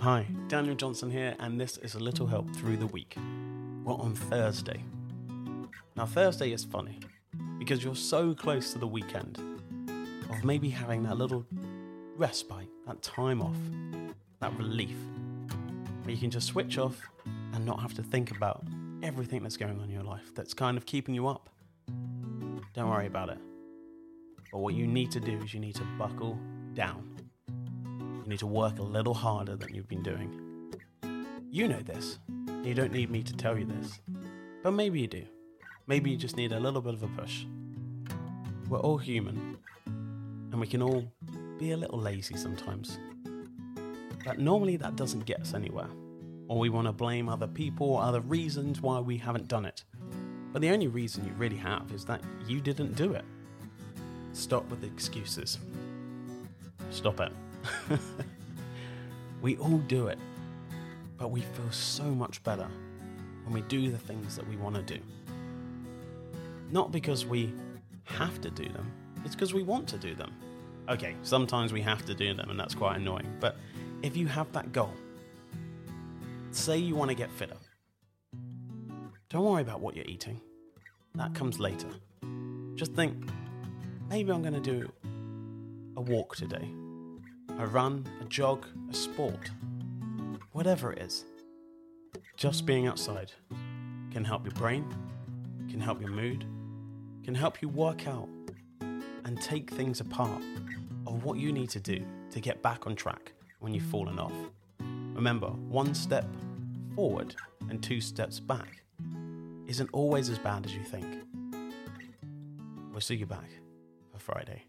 Hi, Daniel Johnson here, and this is a little help through the week. We're on Thursday. Now, Thursday is funny because you're so close to the weekend of maybe having that little respite, that time off, that relief, where you can just switch off and not have to think about everything that's going on in your life that's kind of keeping you up. Don't worry about it. But what you need to do is you need to buckle down. You need to work a little harder than you've been doing. You know this. You don't need me to tell you this. But maybe you do. Maybe you just need a little bit of a push. We're all human, and we can all be a little lazy sometimes. But normally that doesn't get us anywhere. Or we want to blame other people or other reasons why we haven't done it. But the only reason you really have is that you didn't do it. Stop with the excuses. Stop it. we all do it, but we feel so much better when we do the things that we want to do. Not because we have to do them, it's because we want to do them. Okay, sometimes we have to do them, and that's quite annoying, but if you have that goal, say you want to get fitter, don't worry about what you're eating, that comes later. Just think, maybe I'm going to do a walk today a run, a jog, a sport, whatever it is. Just being outside can help your brain, can help your mood, can help you work out and take things apart of what you need to do to get back on track when you've fallen off. Remember, one step forward and two steps back isn't always as bad as you think. We'll see you back for Friday.